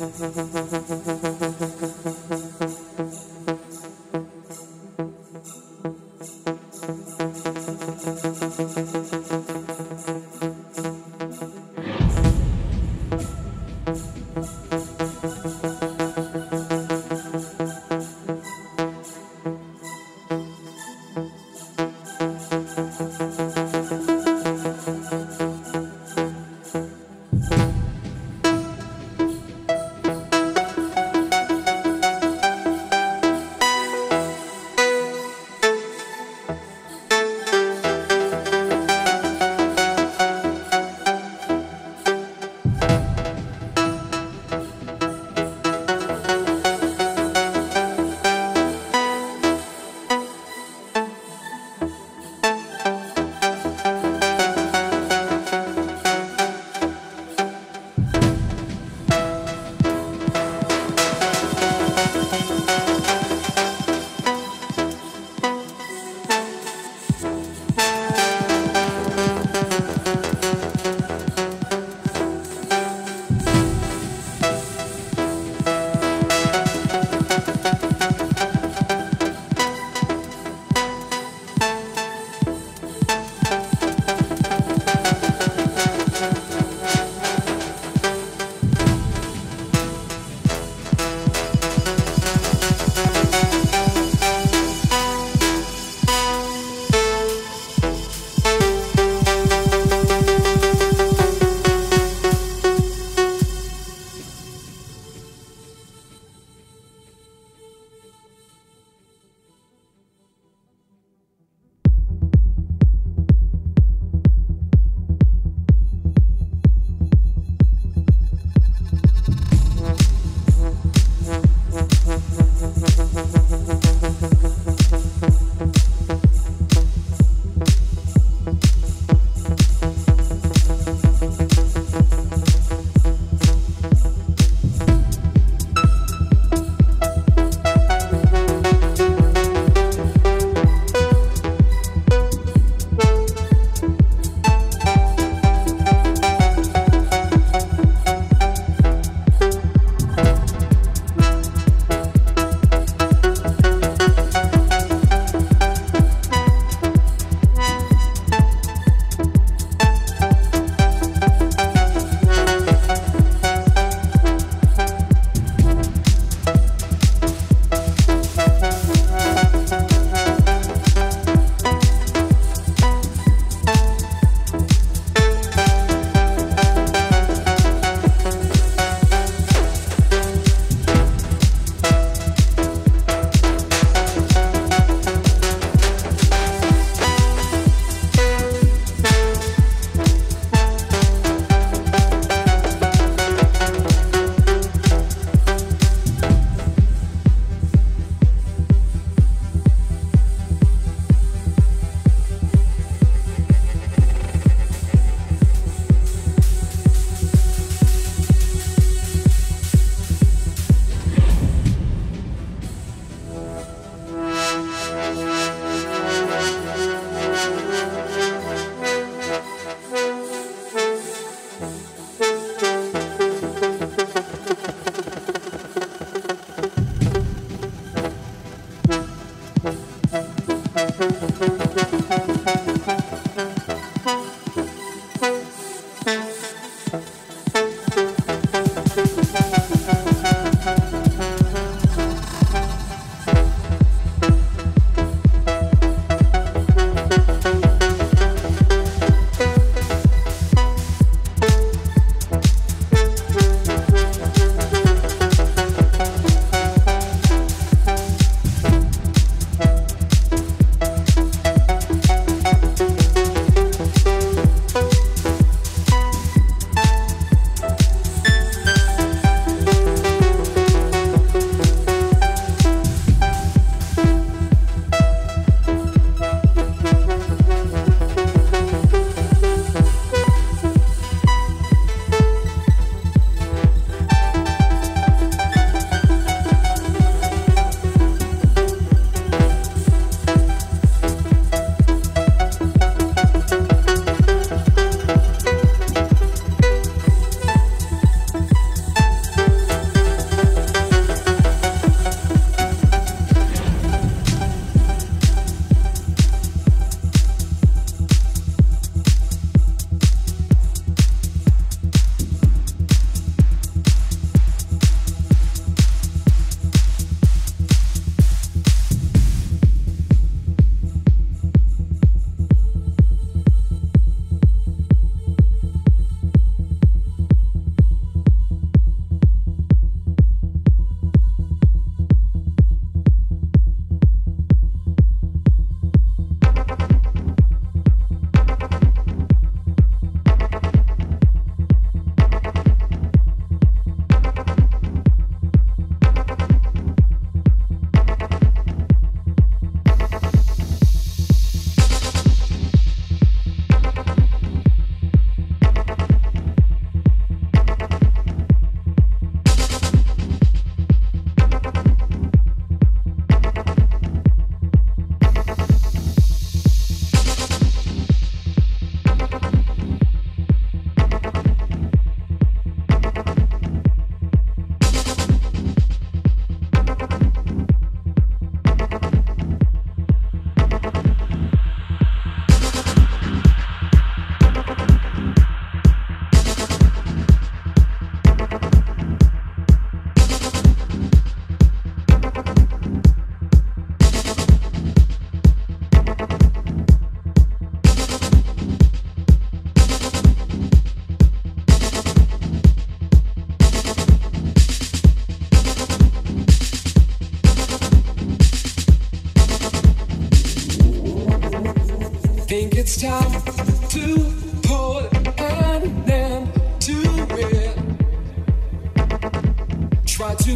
Thank you.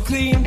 Clean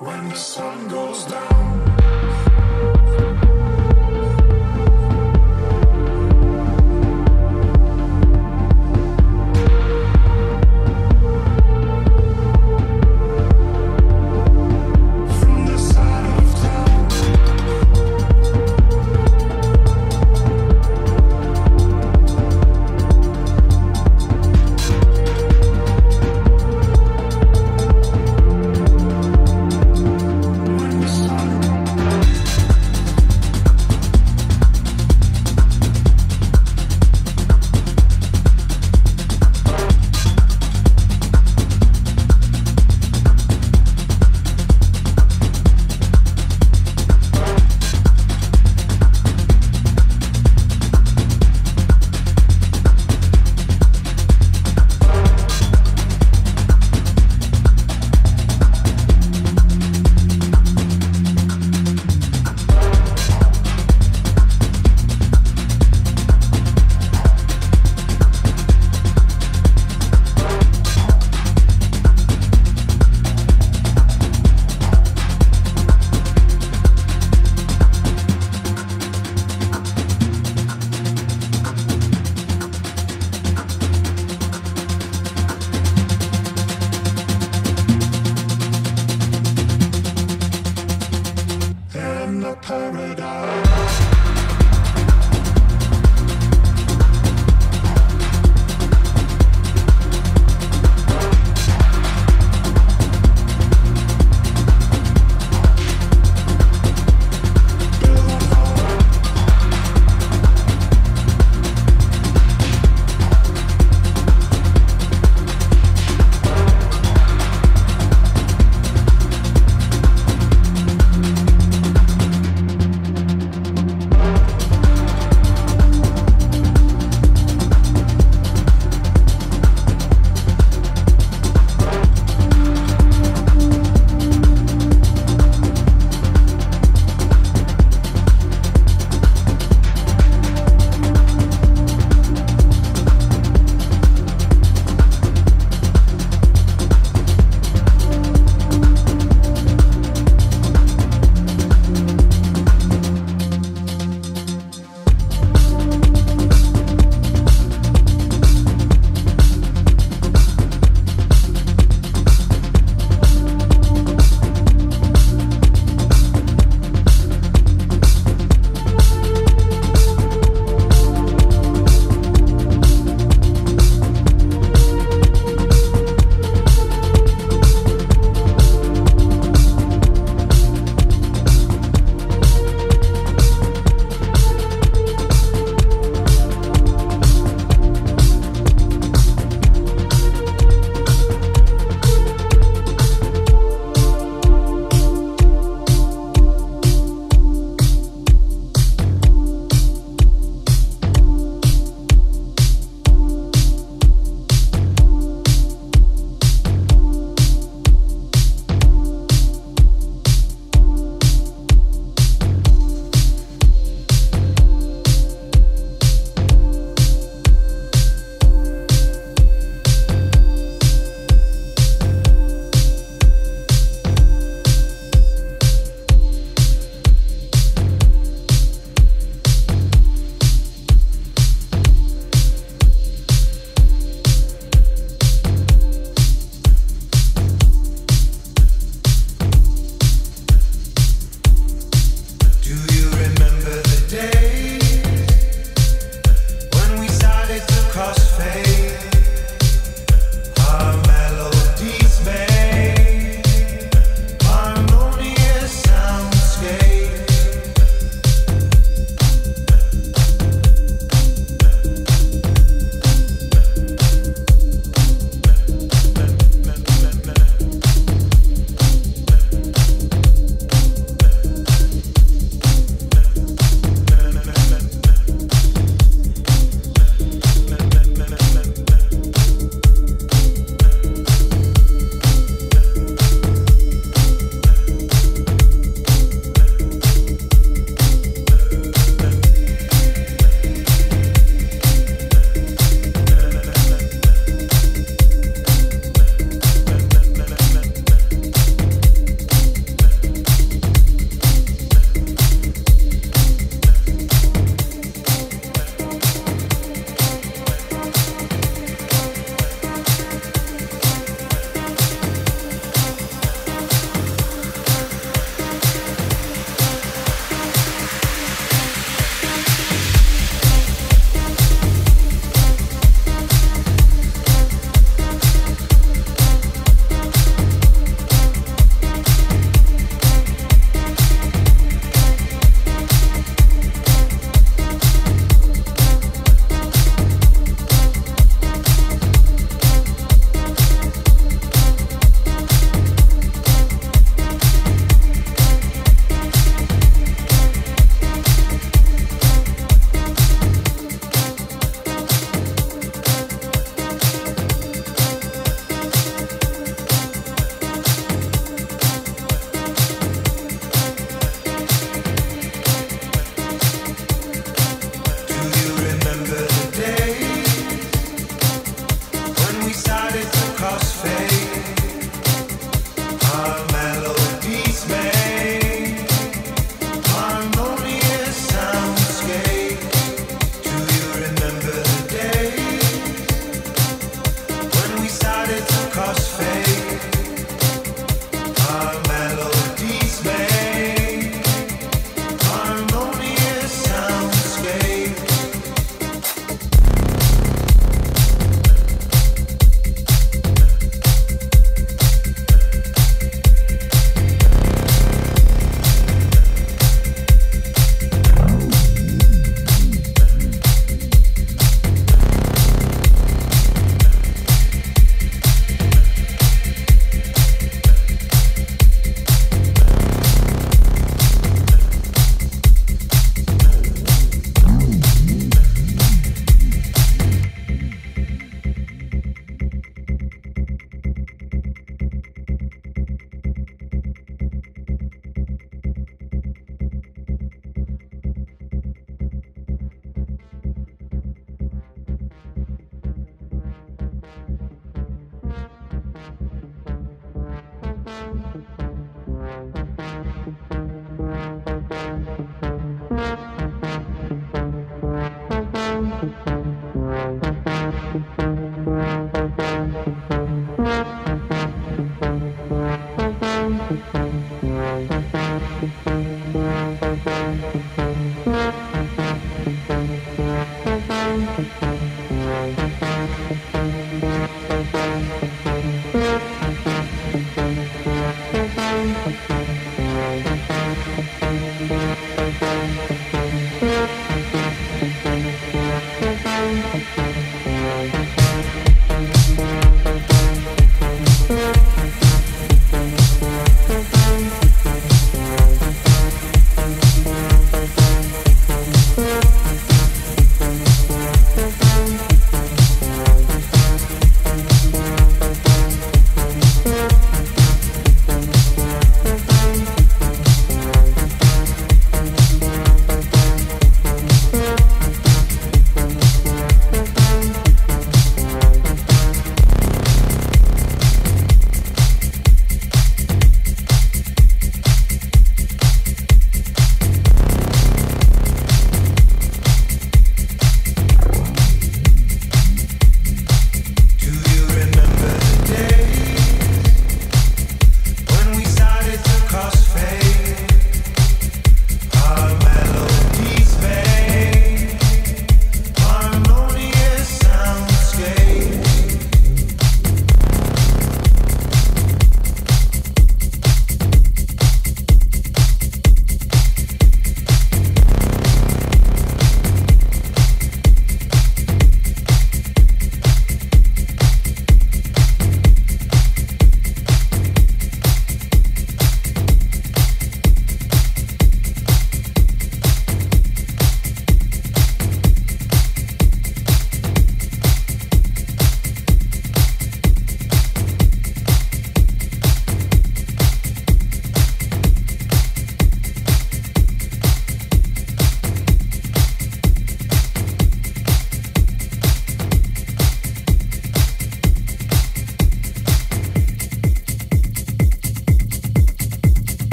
when the sun goes down.